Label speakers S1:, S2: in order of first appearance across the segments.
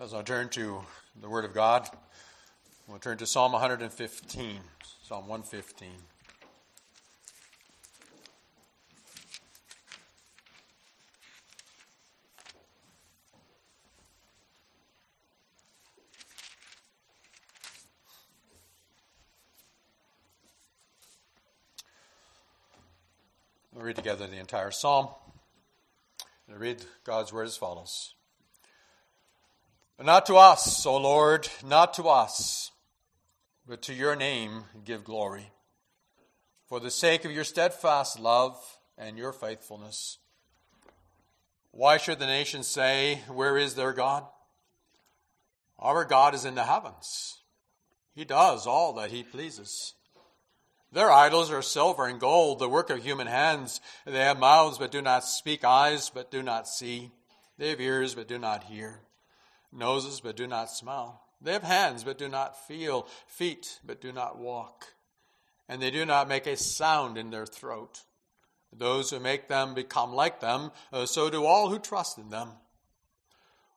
S1: As I turn to the Word of God, we'll turn to Psalm 115. Psalm 115. We'll read together the entire psalm. And read God's word as follows. Not to us, O Lord, not to us, but to your name give glory. For the sake of your steadfast love and your faithfulness. Why should the nations say, Where is their God? Our God is in the heavens. He does all that he pleases. Their idols are silver and gold, the work of human hands. They have mouths but do not speak, eyes but do not see. They have ears but do not hear, noses but do not smell. They have hands but do not feel, feet but do not walk. And they do not make a sound in their throat. Those who make them become like them, uh, so do all who trust in them.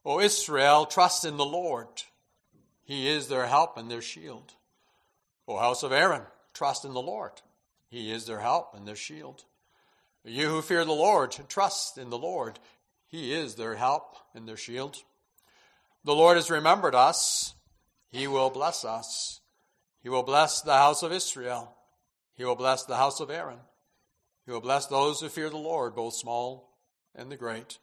S1: O Israel, trust in the Lord. He is their help and their shield. O house of Aaron, trust in the Lord. He is their help and their shield. You who fear the Lord, trust in the Lord. He is their help and their shield. The Lord has remembered us. He will bless us. He will bless the house of Israel. He will bless the house of Aaron. He will bless those who fear the Lord, both small and the great.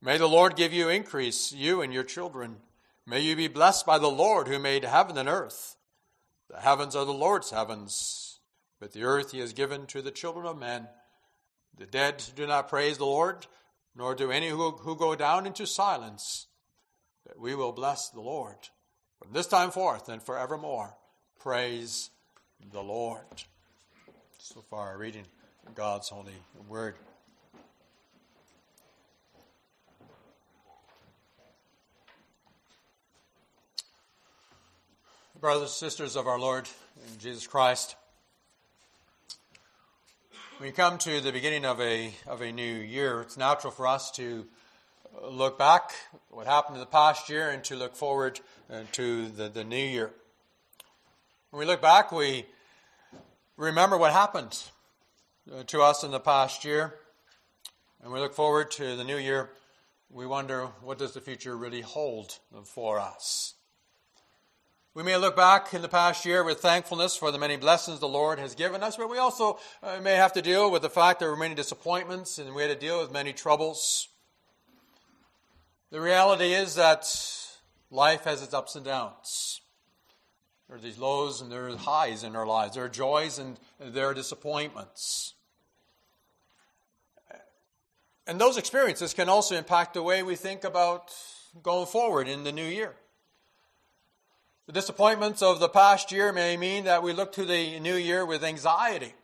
S1: May the Lord give you increase, you and your children. May you be blessed by the Lord who made heaven and earth. The heavens are the Lord's heavens, but the earth he has given to the children of men. The dead do not praise the Lord, nor do any who, who go down into silence. But we will bless the Lord from this time forth and forevermore. Praise the Lord. So far, reading God's holy word. Brothers and sisters of our Lord Jesus Christ, we come to the beginning of a, of a new year, it's natural for us to look back what happened in the past year and to look forward uh, to the, the new year. When we look back, we remember what happened uh, to us in the past year, and we look forward to the new year. We wonder what does the future really hold for us. We may look back in the past year with thankfulness for the many blessings the Lord has given us, but we also uh, may have to deal with the fact there were many disappointments and we had to deal with many troubles. The reality is that life has its ups and downs. There are these lows and there are highs in our lives. There are joys and there are disappointments. And those experiences can also impact the way we think about going forward in the new year. The disappointments of the past year may mean that we look to the new year with anxiety.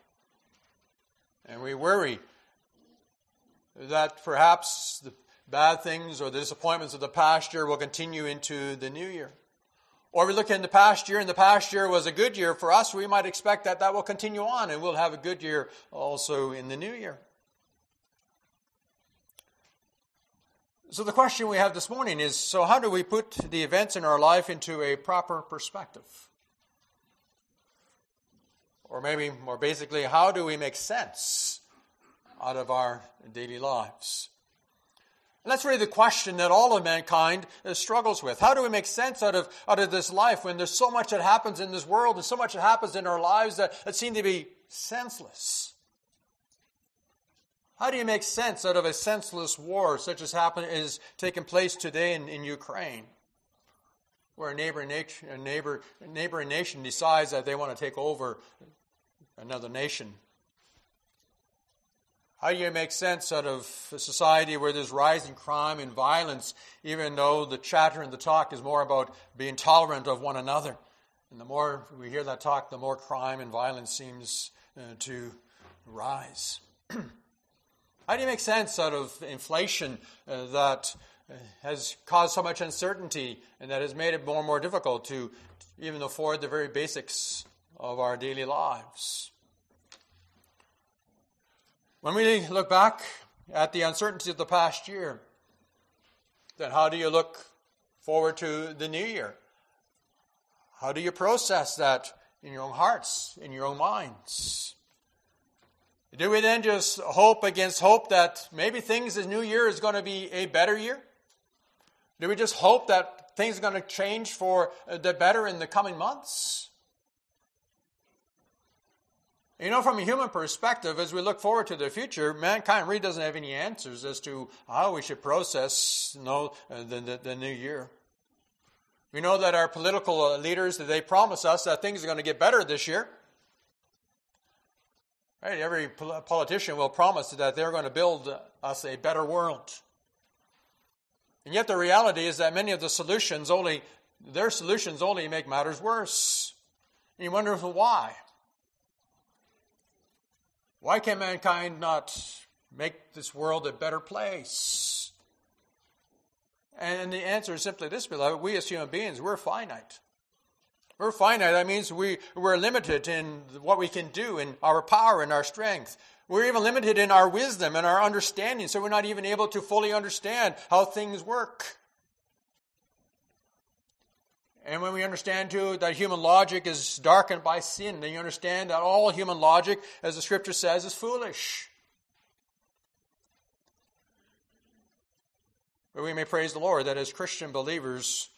S1: And we worry that perhaps the bad things or the disappointments of the past year will continue into the new year. Or we look in the past year, and the past year was a good year for us, we might expect that that will continue on and we'll have a good year also in the new year. So, the question we have this morning is so, how do we put the events in our life into a proper perspective? Or maybe more basically, how do we make sense out of our daily lives? And that's really the question that all of mankind uh, struggles with. How do we make sense out of, out of this life when there's so much that happens in this world and so much that happens in our lives that, that seem to be senseless? How do you make sense out of a senseless war such as happen, is taking place today in, in Ukraine? Where a neighboring, nation, a neighbor, a neighboring nation decides that they want to take over another nation. How do you make sense out of a society where there's rising crime and violence, even though the chatter and the talk is more about being tolerant of one another? And the more we hear that talk, the more crime and violence seems uh, to rise. How do you make sense out of inflation uh, that uh, has caused so much uncertainty and that has made it more and more difficult to even afford the very basics of our daily lives? When we look back at the uncertainty of the past year, then how do you look forward to the new year. How do you process that in your own hearts, in your own minds? Do we then just hope against hope that maybe things this new year is going to be a better year? Do we just hope that things are going to change for the better in the coming months? You know, from a human perspective, as we look forward to the future, mankind really doesn't have any answers as to how we should process you know, uh, the, the, the new year. We know that our political uh, leaders, they promise us that things are going to get better this year. Right? Every uh, politician will promise that they're going to build us a better world. And yet the reality is that many of the solutions only, their solutions only make matters worse. And you wonder why. Why can mankind not make this world a better place? And the answer is simply this, beloved. We as human beings, we're finite. We're finite. That means we, we're limited in what we can do, in our power and our strength. We're even limited in our wisdom and our understanding, so we're not even able to fully understand how things work. And when we understand too that human logic is darkened by sin, then you understand that all human logic, as the scripture says, is foolish. But we may praise the Lord that as Christian believers,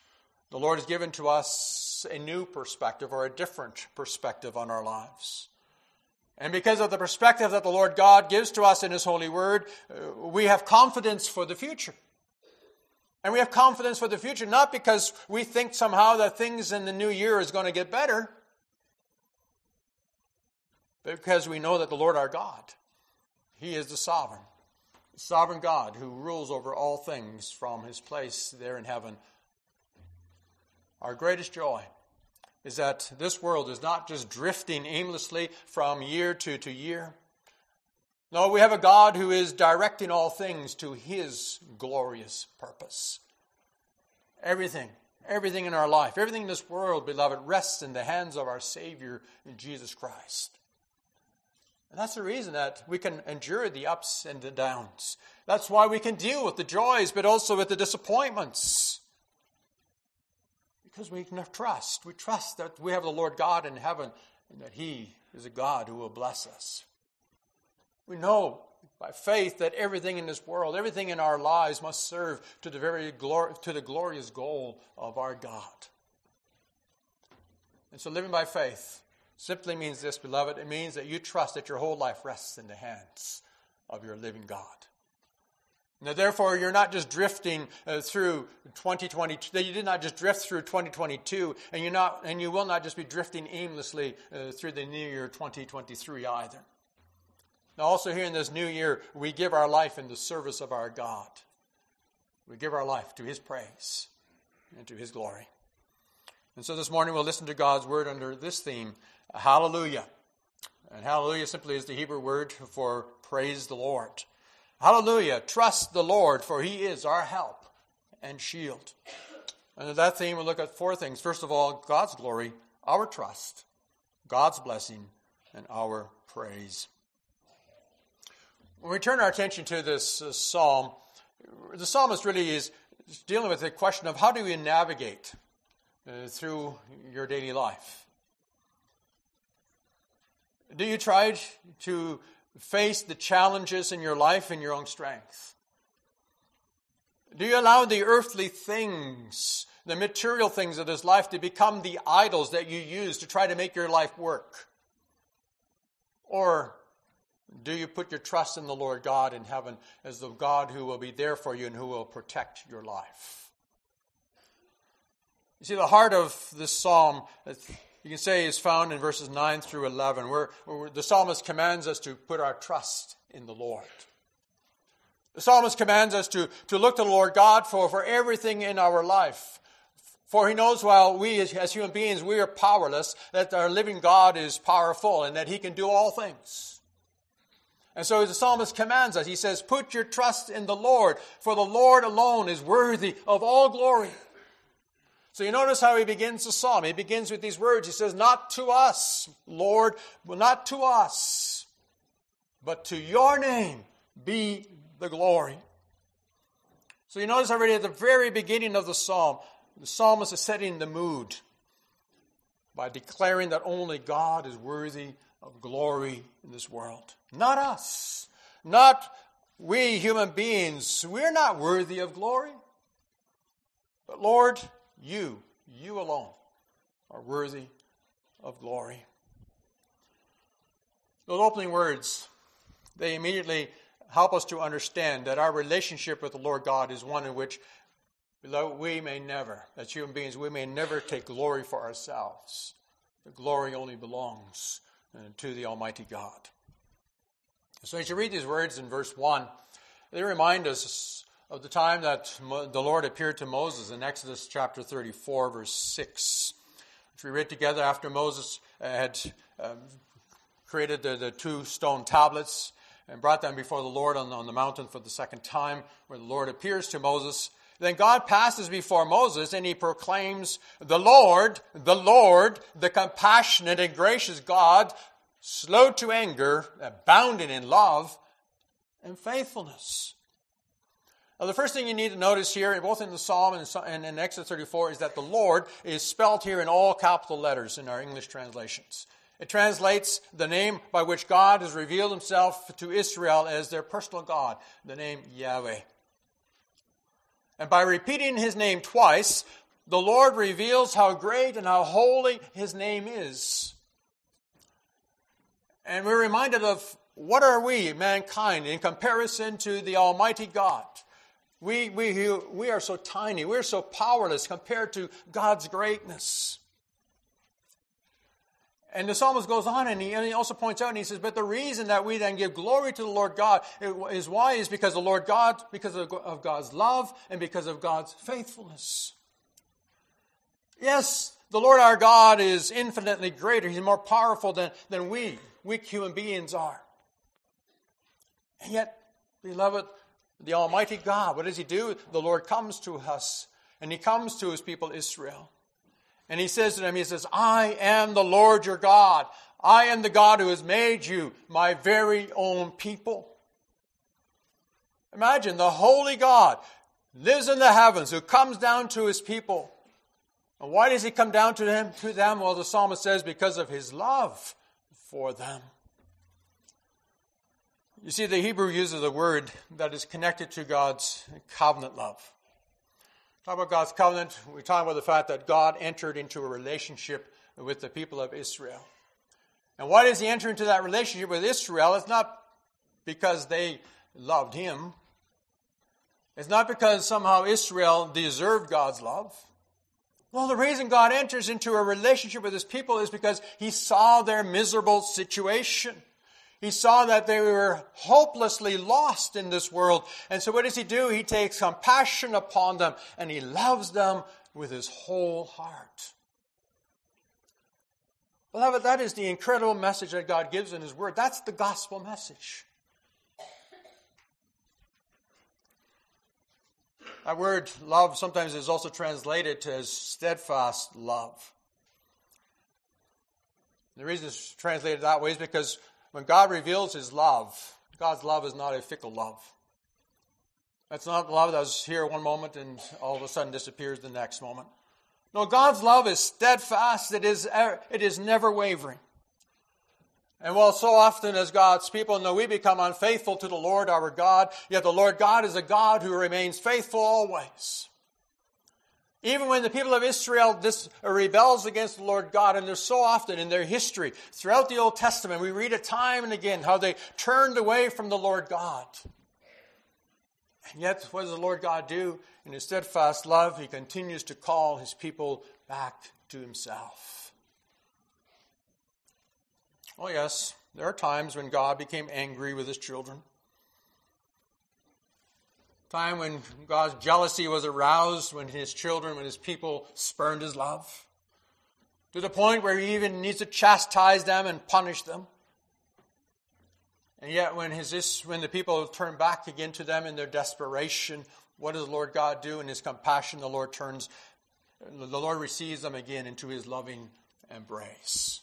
S1: the Lord has given to us a new perspective or a different perspective on our lives. And because of the perspective that the Lord God gives to us in His holy word, uh, we have confidence for the future. And we have confidence for the future, not because we think somehow that things in the new year is going to get better, but because we know that the Lord our God, He is the sovereign, the sovereign God who rules over all things from His place there in heaven. Our greatest joy is that this world is not just drifting aimlessly from year to, to year. No, we have a God who is directing all things to his glorious purpose. Everything, everything in our life, everything in this world, beloved, rests in the hands of our Savior, Jesus Christ. And that's the reason that we can endure the ups and the downs. That's why we can deal with the joys, but also with the disappointments. Because we can trust. We trust that we have the Lord God in heaven and that He is a God who will bless us. We know by faith that everything in this world, everything in our lives must serve to the very glor- to the glorious goal of our God. And so living by faith simply means this, beloved. It means that you trust that your whole life rests in the hands of your living God. Now, therefore, you're not just drifting uh, through 2022. You did not just drift through 2022, and you're not, and you will not just be drifting aimlessly uh, through the new year 2023 either. Now, also here in this new year, we give our life in the service of our God. We give our life to His praise and to His glory. And so this morning we'll listen to God's word under this theme, Hallelujah. And hallelujah simply is the Hebrew word for praise the Lord. Hallelujah. Trust the Lord, for He is our help and shield. Under that theme, we'll look at four things. First of all, God's glory, our trust, God's blessing, and our praise. When we turn our attention to this uh, psalm, the psalmist really is dealing with the question of how do you navigate uh, through your daily life? Do you try to face the challenges in your life in your own strength? Do you allow the earthly things, the material things of this life, to become the idols that you use to try to make your life work? Or do you put your trust in the Lord God in heaven as the God who will be there for you and who will protect your life? You see, the heart of this psalm, you can say, is found in verses 9 through 11, where, where the psalmist commands us to put our trust in the Lord. The psalmist commands us to, to look to the Lord God for, for everything in our life. For he knows while we as, as human beings, we are powerless, that our living God is powerful and that he can do all things. And so the psalmist commands us. He says, Put your trust in the Lord, for the Lord alone is worthy of all glory. So you notice how he begins the psalm. He begins with these words. He says, Not to us, Lord, not to us, but to your name be the glory. So you notice already at the very beginning of the psalm the psalmist is setting the mood by declaring that only God is worthy of glory in this world. Not us. Not we human beings. We're not worthy of glory. But Lord, you, you alone, are worthy of glory. Those opening words, they immediately help us to understand that our relationship with the Lord God is one in which we may never, as human beings, we may never take glory for ourselves. The glory only belongs to the Almighty God. So as you read these words in verse 1, they remind us of the time that the Lord appeared to Moses in Exodus chapter 34, verse 6, which we read together after Moses had um, created the, two stone tablets and brought them before the Lord on the mountain for the second time, where the Lord appears to Moses. Then God passes before Moses and he proclaims, The Lord, the Lord, the compassionate and gracious God, slow to anger, abounding in love and faithfulness. Now, the first thing you need to notice here, both in the Psalm and in Exodus 34, is that the Lord is spelled here in all capital letters in our English translations. It translates the name by which God has revealed himself to Israel as their personal God, the name Yahweh. And by repeating his name twice, the Lord reveals how great and how holy his name is. And we're reminded of what are we, mankind, in comparison to the Almighty God? We, we, we are so tiny, we're so powerless compared to God's greatness. And the psalmist goes on and he, and he, also points out and he says, But the reason that we then give glory to the Lord God is why? Is because the Lord God, because of, of God's love and because of God's faithfulness. Yes, the Lord our God is infinitely greater. He's more powerful than, than we, weak human beings are. And yet, beloved, the Almighty God, what does He do? The Lord comes to us and He comes to His people Israel. And he says to them, He says, I am the Lord your God. I am the God who has made you my very own people. Imagine the holy God lives in the heavens who comes down to his people. And why does he come down to them? To them? Well, the psalmist says, because of his love for them. You see, the Hebrew uses a word that is connected to God's covenant love. Talk about God's covenant. We talk about the fact that God entered into a relationship with the people of Israel. And why does he enter into that relationship with Israel? It's not because they loved him. It's not because somehow Israel deserved God's love. Well, the reason God enters into a relationship with his people is because he saw their miserable situation. He saw that they were hopelessly lost in this world. And so what does he do? He takes compassion upon them and he loves them with his whole heart. Beloved, that is the incredible message that God gives in his word. That's the gospel message. That word love sometimes is also translated as steadfast love. The reason it's translated that way is because when God reveals his love, God's love is not a fickle love. It's not love that's here one moment and all of a sudden disappears the next moment. No, God's love is steadfast. It is, er, it is never wavering. And while so often as God's people know we become unfaithful to the Lord our God, yet the Lord God is a God who remains faithful always. Even when the people of Israel dis- uh, rebels against the Lord God, and there's so often in their history, throughout the Old Testament, we read it time and again how they turned away from the Lord God. And yet, what does the Lord God do? In his steadfast love, he continues to call his people back to himself. Oh, yes, there are times when God became angry with his children time when God's jealousy was aroused when his children, when his people spurned his love, to the point where he even needs to chastise them and punish them. And yet, when, his, when the people turn back again to them in their desperation, what does the Lord God do? In his compassion, the Lord turns, the Lord receives them again into his loving embrace.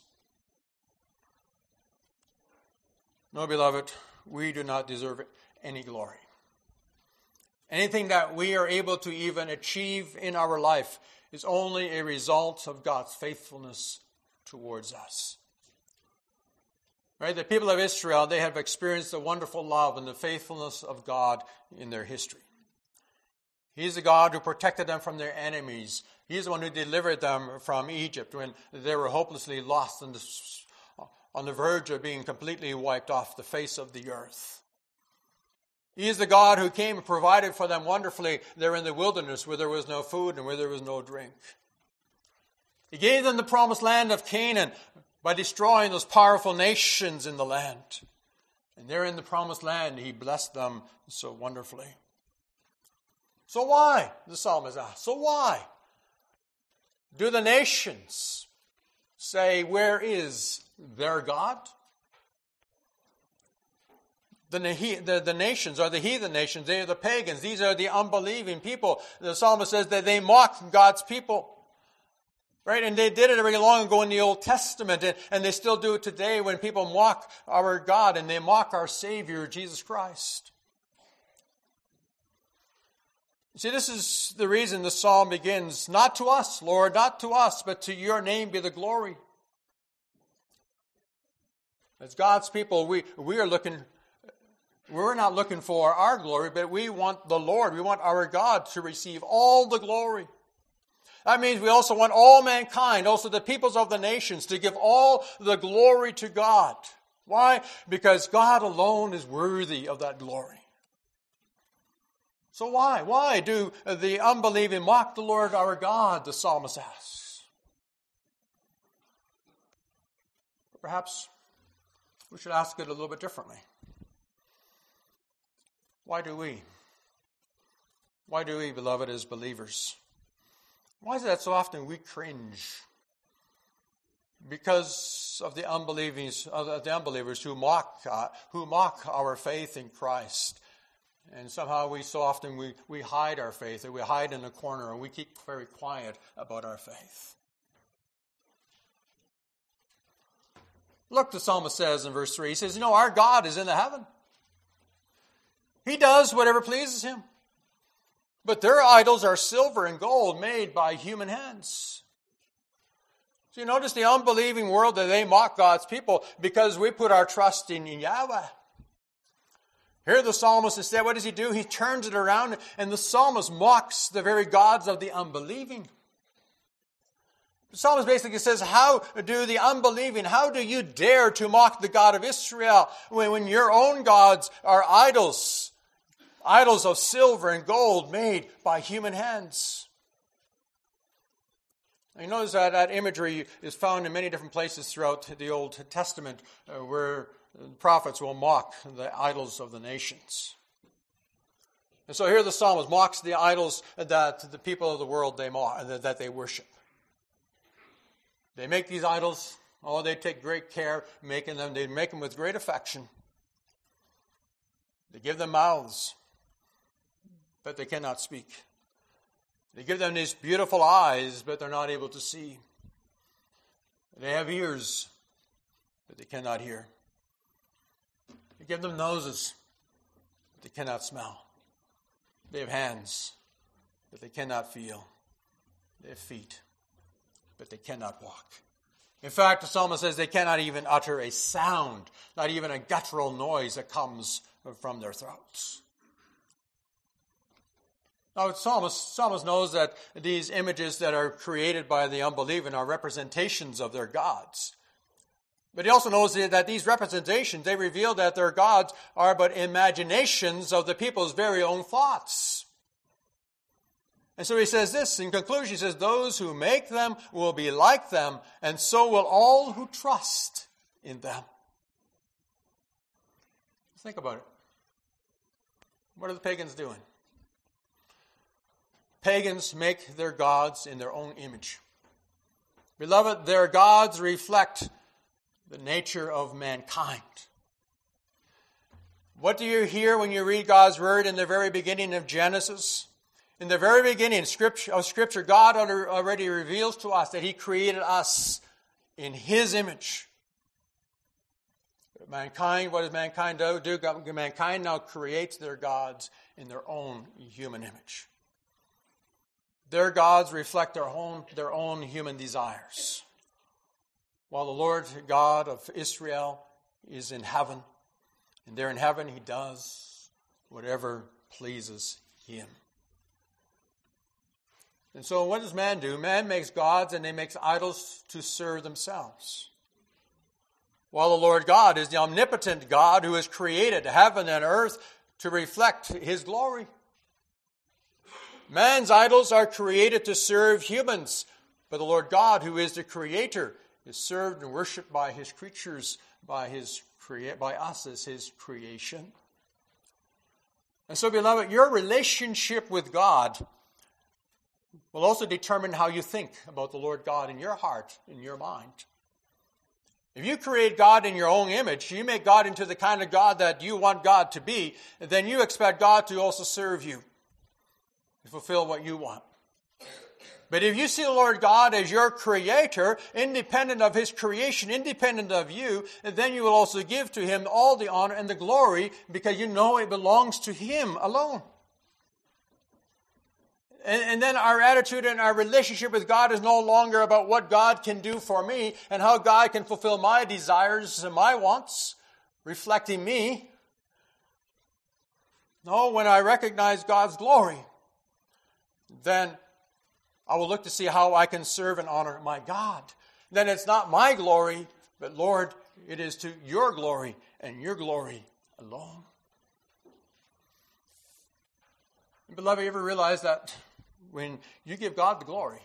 S1: No, beloved, we do not deserve any glory. Anything that we are able to even achieve in our life is only a result of God's faithfulness towards us. Right? The people of Israel, they have experienced the wonderful love and the faithfulness of God in their history. He's the God who protected them from their enemies. He's the one who delivered them from Egypt when they were hopelessly lost the, on the verge of being completely wiped off the face of the earth. He is the God who came and provided for them wonderfully there in the wilderness where there was no food and where there was no drink. He gave them the promised land of Canaan by destroying those powerful nations in the land. And there in the promised land, he blessed them so wonderfully. So why? The psalmist asks. So why? Do the nations say, Where is their God? The, the, the, nations are the heathen nations. They are the pagans. These are the unbelieving people. The psalmist says that they mock God's people. Right? And they did it very long ago in the Old Testament, and, and they still do it today when people mock our God and they mock our Savior, Jesus Christ. See, this is the reason the psalm begins not to us, Lord, not to us, but to your name be the glory. As God's people, we, we are looking we're not looking for our glory, but we want the Lord. We want our God to receive all the glory. That means we also want all mankind, also the peoples of the nations, to give all the glory to God. Why? Because God alone is worthy of that glory. So why? Why do the unbelieving mock the Lord our God, the psalmist asks? Perhaps we should ask it a little bit differently. Why do we? Why do we, beloved, as believers? Why is it that so often we cringe? Because of the unbelievers, of the unbelievers who mock, uh, who mock our faith in Christ. And somehow we so often we, we hide our faith, or we hide in a corner, and we keep very quiet about our faith. Look, the psalmist says in verse 3, he says, You know, our God is in the heaven. He does whatever pleases him. But their idols are silver and gold made by human hands. So you notice the unbelieving world that they mock God's people because we put our trust in Yahweh. Here the psalmist instead, what does he do? He turns it around and the psalmist mocks the very gods of the unbelieving. The psalmist basically says, How do the unbelieving, how do you dare to mock the God of Israel when, when your own gods are idols? Idols of silver and gold made by human hands. you notice that that imagery is found in many different places throughout the Old Testament uh, where prophets will mock the idols of the nations. And so here the psalmist mocks the idols that the people of the world they mock, that they worship. They make these idols, oh, they take great care making them. They make them with great affection. They give them mouths but they cannot speak. They give them these beautiful eyes, but they're not able to see. They have ears, but they cannot hear. They give them noses, but they cannot smell. They have hands, but they cannot feel. They have feet, but they cannot walk. In fact, the psalmist says they cannot even utter a sound, not even a guttural noise that comes from their throats. Now, Psalmist, Psalmist knows that these images that are created by the unbelieving are representations of their gods. But he also knows that these representations, they reveal that their gods are but imaginations of the people's very own thoughts. And so he says this in conclusion, he says, Those who make them will be like them, and so will all who trust in them. Think about it. What are the pagans doing? Pagans make their gods in their own image. Beloved, their gods reflect the nature of mankind. What do you hear when you read God's word in the very beginning of Genesis? In the very beginning of Scripture, God already reveals to us that He created us in His image. mankind, what does mankind do? Mankind now creates their gods in their own human image. Their gods reflect their own, their own human desires. While the Lord God of Israel is in heaven, and there in heaven he does whatever pleases him. And so, what does man do? Man makes gods and they make idols to serve themselves. While the Lord God is the omnipotent God who has created heaven and earth to reflect his glory. Man's idols are created to serve humans, but the Lord God, who is the creator, is served and worshiped by his creatures, by, his crea- by us as his creation. And so, beloved, your relationship with God will also determine how you think about the Lord God in your heart, in your mind. If you create God in your own image, you make God into the kind of God that you want God to be, then you expect God to also serve you, to fulfill what you want. But if you see the Lord God as your creator, independent of his creation, independent of you, then you will also give to him all the honor and the glory because you know it belongs to him alone. And, and, then our attitude and our relationship with God is no longer about what God can do for me and how God can fulfill my desires and my wants, reflecting me. No, when I recognize God's glory, then I will look to see how I can serve and honor my God. Then it's not my glory, but Lord, it is to your glory and your glory alone. And Beloved, you ever realize that when you give God the glory,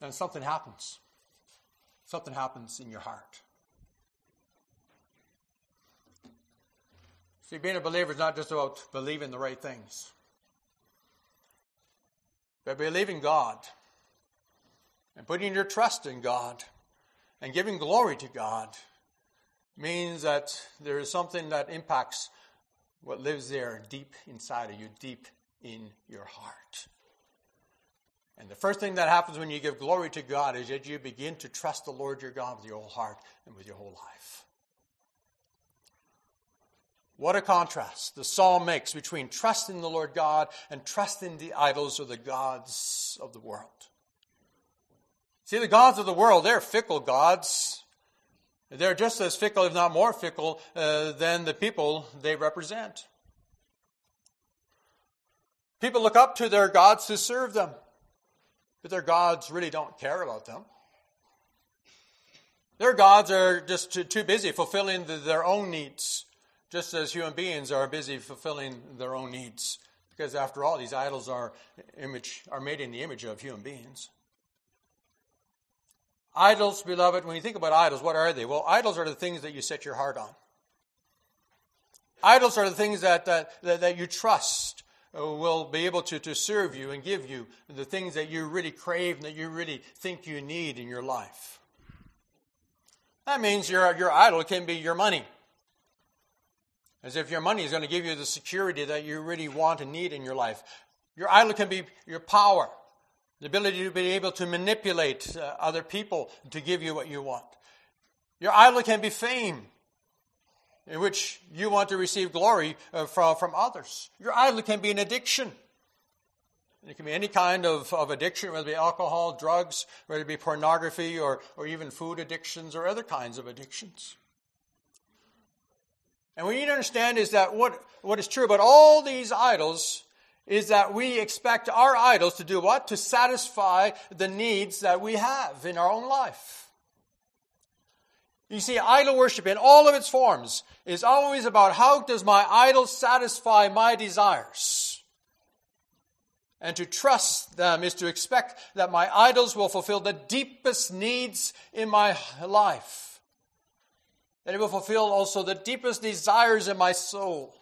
S1: then something happens. Something happens in your heart. See, being a believer is not just about believing the right things, but believing God and putting your trust in God and giving glory to God means that there is something that impacts what lives there deep inside of you, deep in your heart. And the first thing that happens when you give glory to God is that you begin to trust the Lord your God with your whole heart and with your whole life. What a contrast the psalm makes between trusting the Lord God and trusting the idols or the gods of the world. See, the gods of the world, they're fickle gods. They're just as fickle, if not more fickle, uh, than the people they represent. People look up to their gods to serve them, but their gods really don't care about them. Their gods are just too, too busy fulfilling the, their own needs, just as human beings are busy fulfilling their own needs. Because after all, these idols are, image, are made in the image of human beings. Idols, beloved, when you think about idols, what are they? Well, idols are the things that you set your heart on. Idols are the things that, that, that, you trust uh, will be able to, to serve you and give you the things that you really crave and that you really think you need in your life. That means your, your idol can be your money. As if your money is going to give you the security that you really want and need in your life. Your idol can be your power the ability to be able to manipulate uh, other people to give you what you want. Your idol can be fame, in which you want to receive glory uh, from, from others. Your idol can be an addiction. It can be any kind of, of addiction, whether it be alcohol, drugs, whether it be pornography, or, or even food addictions or other kinds of addictions. And what you need to understand is that what, what is true about all these idols is that we expect our idols to do what? To satisfy the needs that we have in our own life. You see, idol worship in all of its forms is always about how does my idol satisfy my desires? And to trust them is to expect that my idols will fulfill the deepest needs in my life. And it will fulfill also the deepest desires in my soul.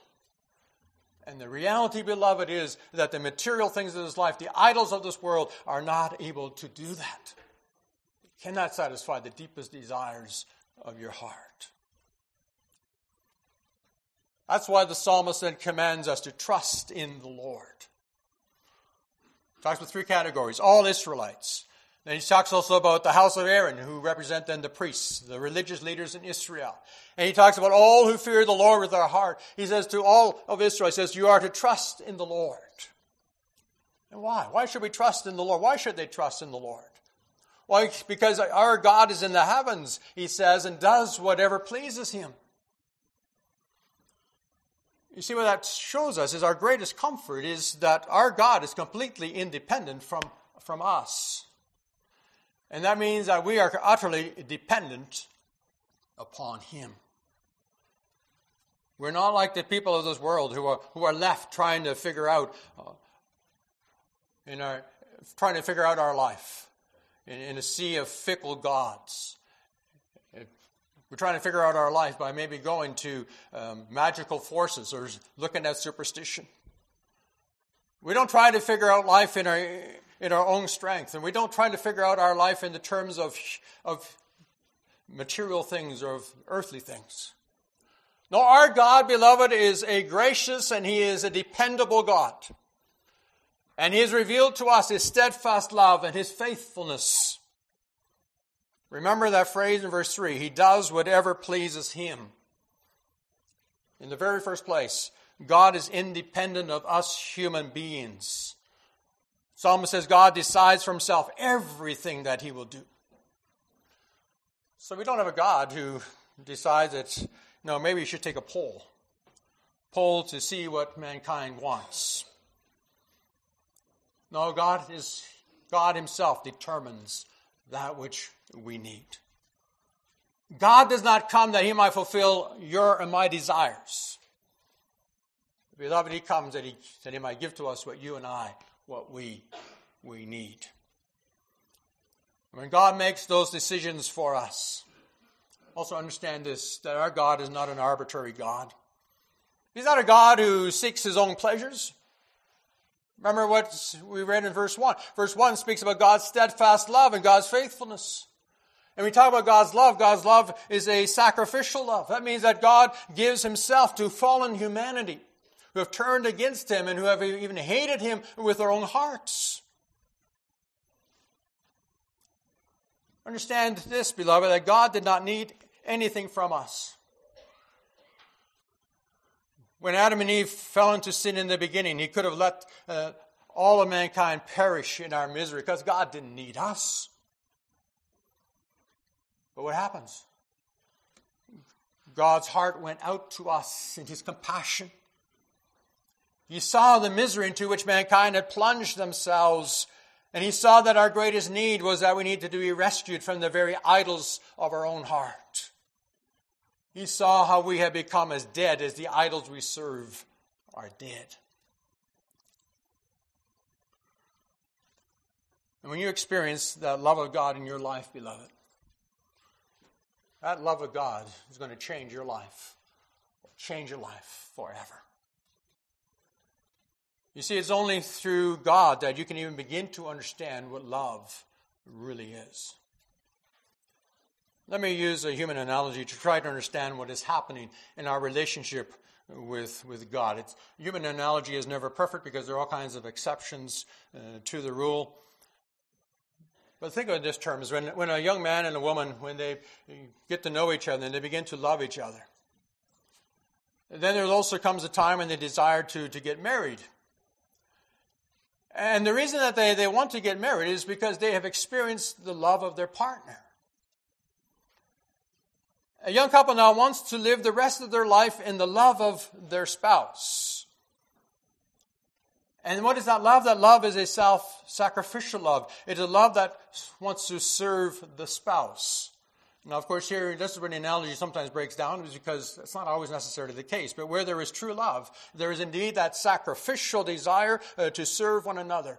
S1: And the reality, beloved, is that the material things of this life, the idols of this world, are not able to do that. They cannot satisfy the deepest desires of your heart. That's why the psalmist then commands us to trust in the Lord. He talks about three categories all Israelites. Then he talks also about the house of Aaron, who represent then the priests, the religious leaders in Israel. And he talks about all who fear the Lord with their heart. He says to all of Israel, he says, You are to trust in the Lord. And why? Why should we trust in the Lord? Why should they trust in the Lord? Why? Because our God is in the heavens, he says, and does whatever pleases him. You see, what that shows us is our greatest comfort is that our God is completely independent from, from us. And that means that we are utterly dependent upon Him. We're not like the people of this world who are, who are left trying to figure out uh, in our, trying to figure out our life in, in a sea of fickle gods. We're trying to figure out our life by maybe going to um, magical forces or looking at superstition. We don't try to figure out life in our, in our own strength, and we don't try to figure out our life in the terms of, of material things or of earthly things. No, our God, beloved, is a gracious and He is a dependable God. And He has revealed to us His steadfast love and His faithfulness. Remember that phrase in verse 3 He does whatever pleases Him. In the very first place, God is independent of us human beings. Psalmist says God decides for himself everything that he will do. So we don't have a God who decides that, no, maybe you should take a poll. Poll to see what mankind wants. No, God is God Himself determines that which we need. God does not come that He might fulfill your and my desires. Beloved, He comes that He, that he might give to us what you and I, what we, we need. When God makes those decisions for us, also understand this that our God is not an arbitrary God. He's not a God who seeks his own pleasures. Remember what we read in verse 1. Verse 1 speaks about God's steadfast love and God's faithfulness. And we talk about God's love. God's love is a sacrificial love. That means that God gives himself to fallen humanity who have turned against him and who have even hated him with their own hearts. Understand this, beloved, that God did not need anything from us. When Adam and Eve fell into sin in the beginning, He could have let uh, all of mankind perish in our misery because God didn't need us. But what happens? God's heart went out to us in His compassion. He saw the misery into which mankind had plunged themselves and he saw that our greatest need was that we needed to be rescued from the very idols of our own heart. He saw how we had become as dead as the idols we serve are dead. And when you experience that love of God in your life, beloved, that love of God is going to change your life, change your life forever. You see, it's only through God that you can even begin to understand what love really is. Let me use a human analogy to try to understand what is happening in our relationship with, with God. It's, human analogy is never perfect because there are all kinds of exceptions uh, to the rule. But think of it in this terms when, when a young man and a woman, when they get to know each other and they begin to love each other. Then there also comes a time when they desire to, to get married. And the reason that they, they want to get married is because they have experienced the love of their partner. A young couple now wants to live the rest of their life in the love of their spouse. And what is that love? That love is a self sacrificial love. It's a love that wants to serve the spouse. Now, of course, here, this is where the analogy sometimes breaks down, is because it's not always necessarily the case. But where there is true love, there is indeed that sacrificial desire uh, to serve one another.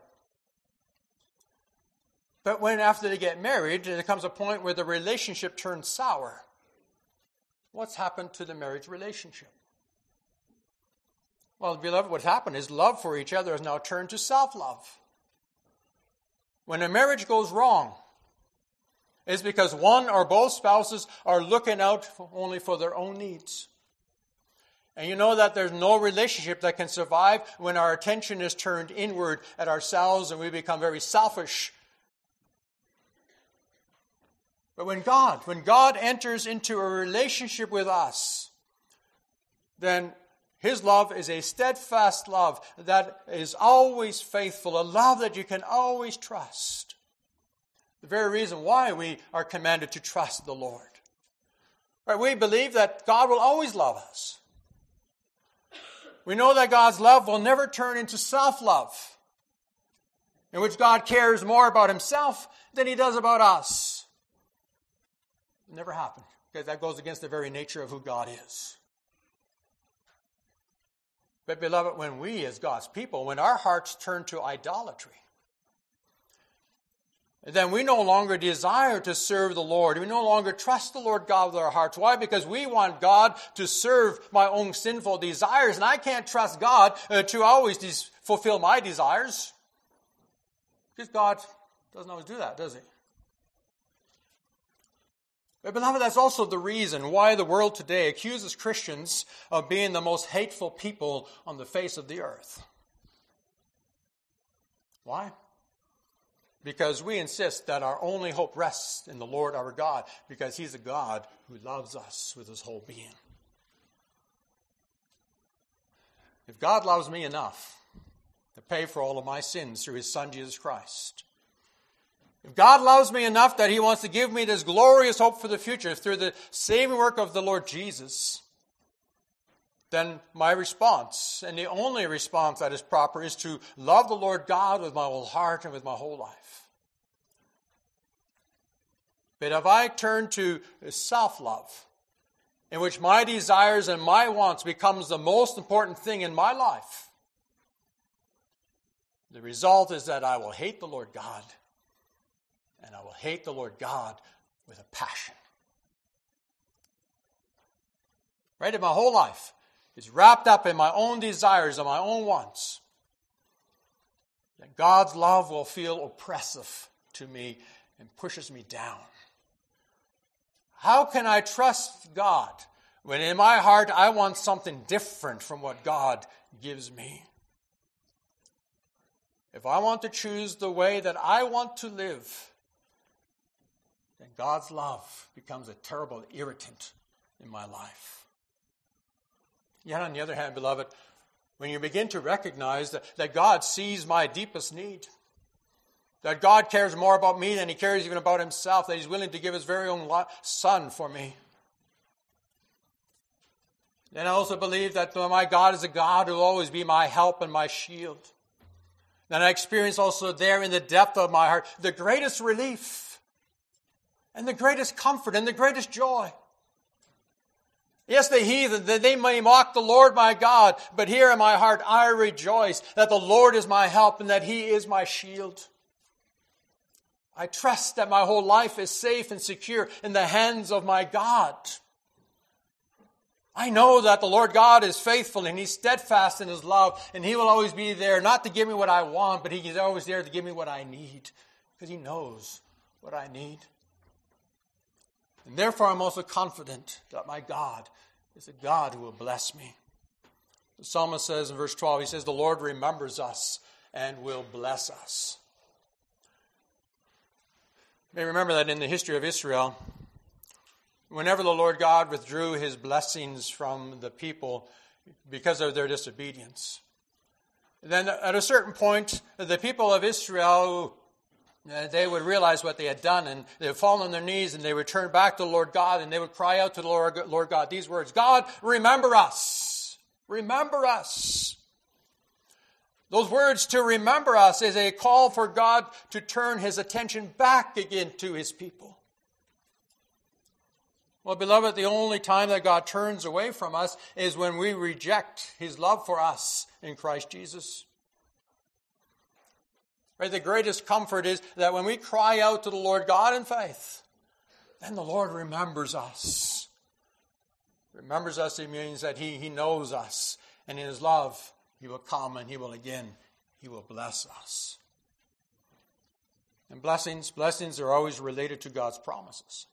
S1: But when, after they get married, there comes a point where the relationship turns sour. What's happened to the marriage relationship? Well, beloved, what's happened is love for each other has now turned to self love. When a marriage goes wrong, is because one or both spouses are looking out only for their own needs. And you know that there's no relationship that can survive when our attention is turned inward at ourselves and we become very selfish But when God, when God enters into a relationship with us, then his love is a steadfast love that is always faithful, a love that you can always trust. The very reason why we are commanded to trust the Lord. Right? We believe that God will always love us. We know that God's love will never turn into self love, in which God cares more about himself than he does about us. It never happened, because that goes against the very nature of who God is. But, beloved, when we, as God's people, when our hearts turn to idolatry, then we no longer desire to serve the Lord. We no longer trust the Lord God with our hearts. Why? Because we want God to serve my own sinful desires, and I can't trust God uh, to always des- fulfill my desires. Because God doesn't always do that, does He? But, beloved, that's also the reason why the world today accuses Christians of being the most hateful people on the face of the earth. Why? Because we insist that our only hope rests in the Lord our God, because He's a God who loves us with His whole being. If God loves me enough to pay for all of my sins through His Son Jesus Christ, if God loves me enough that He wants to give me this glorious hope for the future through the saving work of the Lord Jesus, then my response, and the only response that is proper, is to love the Lord God with my whole heart and with my whole life. But if I turn to self love, in which my desires and my wants becomes the most important thing in my life, the result is that I will hate the Lord God and I will hate the Lord God with a passion. Right? In my whole life is wrapped up in my own desires and my own wants. Then God's love will feel oppressive to me and pushes me down. How can I trust God when in my heart I want something different from what God gives me? If I want to choose the way that I want to live, then God's love becomes a terrible irritant in my life. Yet, on the other hand, beloved, when you begin to recognize that, that God sees my deepest need, that God cares more about me than he cares even about himself, that he's willing to give his very own son for me. Then I also believe that my God is a God who will always be my help and my shield. Then I experience also there in the depth of my heart the greatest relief and the greatest comfort and the greatest joy. Yes, the heathen, that they may mock the Lord my God, but here in my heart I rejoice that the Lord is my help and that he is my shield. I trust that my whole life is safe and secure in the hands of my God. I know that the Lord God is faithful and He's steadfast in His love, and He will always be there, not to give me what I want, but He is always there to give me what I need, because He knows what I need. And therefore, I'm also confident that my God is a God who will bless me. The psalmist says in verse 12, he says, The Lord remembers us and will bless us. You may remember that in the history of Israel, whenever the Lord God withdrew his blessings from the people because of their disobedience, then at a certain point, the people of Israel uh, they would realize what they had done and they would fall on their knees and they would turn back to the Lord God and they would cry out to the Lord, Lord God these words God, remember us. Remember us. Those words to remember us is a call for God to turn his attention back again to his people. Well, beloved, the only time that God turns away from us is when we reject his love for us in Christ Jesus. Right? The greatest comfort is that when we cry out to the Lord God in faith, then the Lord remembers us. Remembers us, it means that he, he knows us, and in His love, He will come and He will again, He will bless us. And blessings, blessings are always related to God's promises.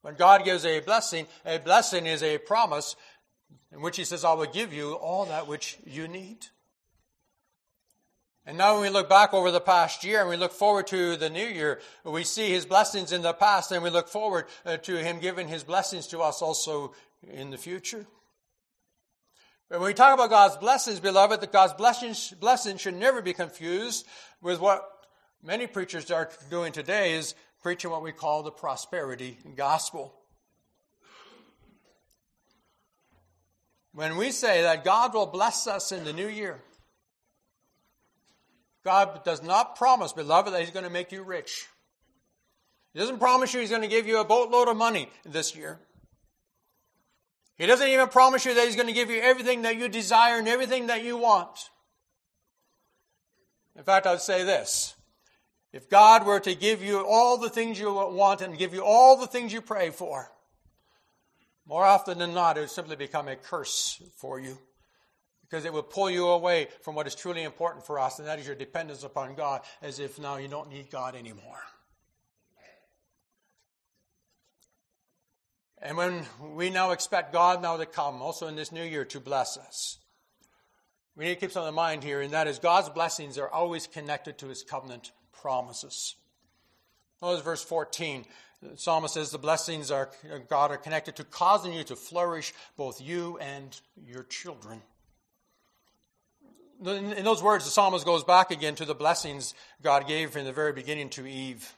S1: When God gives a blessing, a blessing is a promise in which He says, I will give you all that which you need. And now, when we look back over the past year and we look forward to the new year, we see his blessings in the past and we look forward uh, to him giving his blessings to us also in the future. When we talk about God's blessings, beloved, that God's blessings, blessings should never be confused with what many preachers are doing today is preaching what we call the prosperity gospel. When we say that God will bless us in the new year, God does not promise, beloved, that He's going to make you rich. He doesn't promise you He's going to give you a boatload of money this year. He doesn't even promise you that He's going to give you everything that you desire and everything that you want. In fact, I would say this if God were to give you all the things you want and give you all the things you pray for, more often than not, it would simply become a curse for you because it will pull you away from what is truly important for us, and that is your dependence upon God, as if now you don't need God anymore. And when we now expect God now to come, also in this new year, to bless us, we need to keep something in mind here, and that is God's blessings are always connected to his covenant promises. Notice verse 14. The psalmist says the blessings of God are connected to causing you to flourish, both you and your children. In those words, the psalmist goes back again to the blessings God gave in the very beginning to Eve.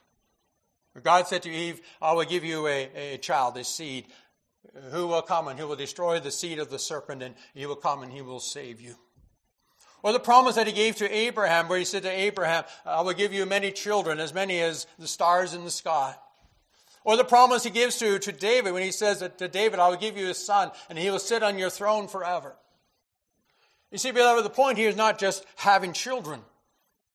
S1: God said to Eve, I will give you a, a child, a seed, who will come and who will destroy the seed of the serpent, and he will come and he will save you. Or the promise that he gave to Abraham, where he said to Abraham, I will give you many children, as many as the stars in the sky. Or the promise he gives to, to David when he says to David, I will give you a son, and he will sit on your throne forever. You see, beloved, the point here is not just having children.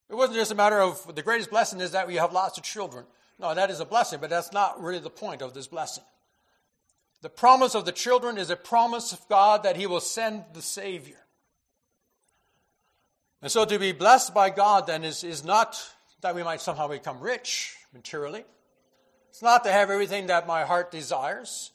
S1: It wasn't just a matter of the greatest blessing is that we have lots of children. No, that is a blessing, but that's not really the point of this blessing. The promise of the children is a promise of God that he will send the Savior. And so to be blessed by God then is, is not that we might somehow become rich materially. It's not to have everything that my heart desires.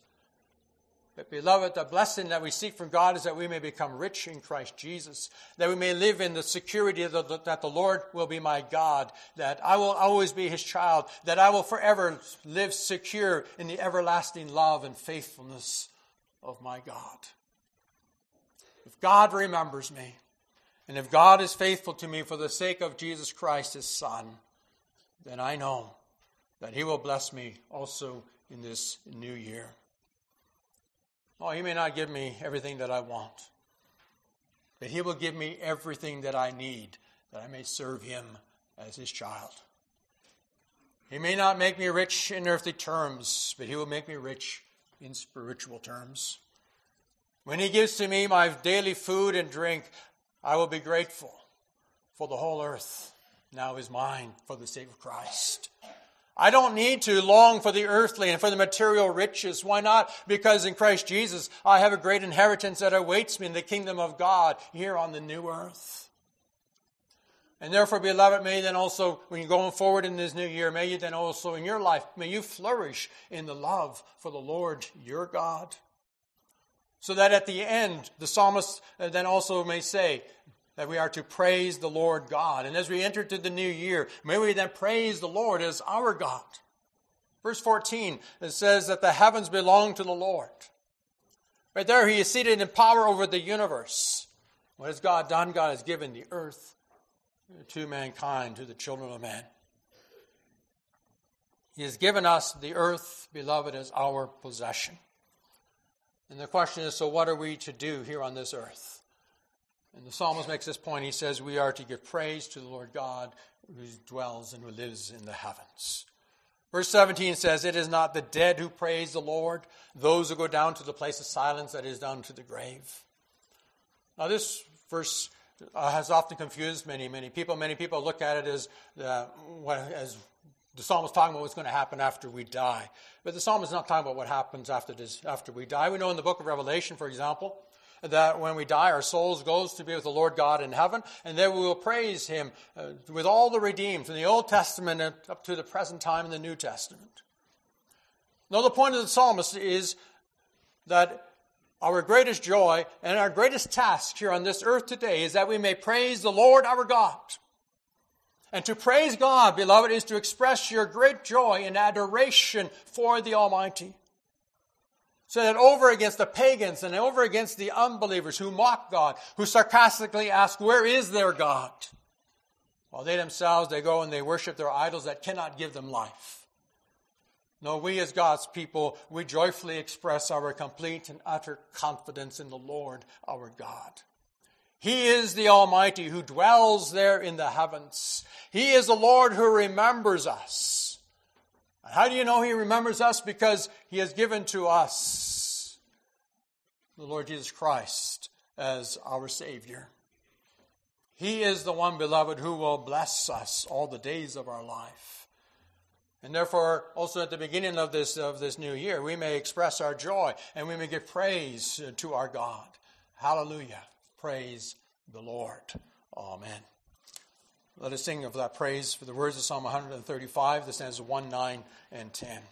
S1: But, beloved, the blessing that we seek from God is that we may become rich in Christ Jesus, that we may live in the security that the Lord will be my God, that I will always be his child, that I will forever live secure in the everlasting love and faithfulness of my God. If God remembers me, and if God is faithful to me for the sake of Jesus Christ, his Son, then I know that he will bless me also in this new year. Oh, he may not give me everything that I want, but he will give me everything that I need that I may serve him as his child. He may not make me rich in earthly terms, but he will make me rich in spiritual terms. When he gives to me my daily food and drink, I will be grateful, for the whole earth now is mine for the sake of Christ. I don't need to long for the earthly and for the material riches. Why not? Because in Christ Jesus, I have a great inheritance that awaits me in the kingdom of God here on the new earth. And therefore, beloved, may then also, when you're going forward in this new year, may you then also in your life, may you flourish in the love for the Lord your God. So that at the end, the psalmist uh, then also may say that we are to praise the Lord God. And as we enter to the new year, may we then praise the Lord as our God. Verse 14, it says that the heavens belong to the Lord. Right there, he is seated in power over the universe. What has God done? God has given the earth to mankind, to the children of man. He has given us the earth, beloved, as our possession. And the question is so, what are we to do here on this earth? And the psalmist makes this point. He says, We are to give praise to the Lord God who dwells and who lives in the heavens. Verse 17 says, It is not the dead who praise the Lord, those who go down to the place of silence, that is, down to the grave. Now, this verse uh, has often confused many, many people. Many people look at it as, uh, as the psalmist talking about what's going to happen after we die. But the psalmist is not talking about what happens after, this, after we die. We know in the book of Revelation, for example, that when we die, our souls goes to be with the Lord God in heaven, and there we will praise Him uh, with all the redeemed from the Old Testament up to the present time in the New Testament. Now, the point of the psalmist is that our greatest joy and our greatest task here on this earth today is that we may praise the Lord our God. And to praise God, beloved, is to express your great joy and adoration for the Almighty. So that over against the pagans and over against the unbelievers who mock God, who sarcastically ask, Where is their God? While they themselves, they go and they worship their idols that cannot give them life. No, we as God's people, we joyfully express our complete and utter confidence in the Lord our God. He is the Almighty who dwells there in the heavens. He is the Lord who remembers us. How do you know He remembers us? Because He has given to us the Lord Jesus Christ as our Savior. He is the one, beloved, who will bless us all the days of our life. And therefore, also at the beginning of this, of this new year, we may express our joy and we may give praise to our God. Hallelujah. Praise the Lord. Amen. Let us sing of that praise for the words of Psalm 135, the stanzas 1, 9, and 10.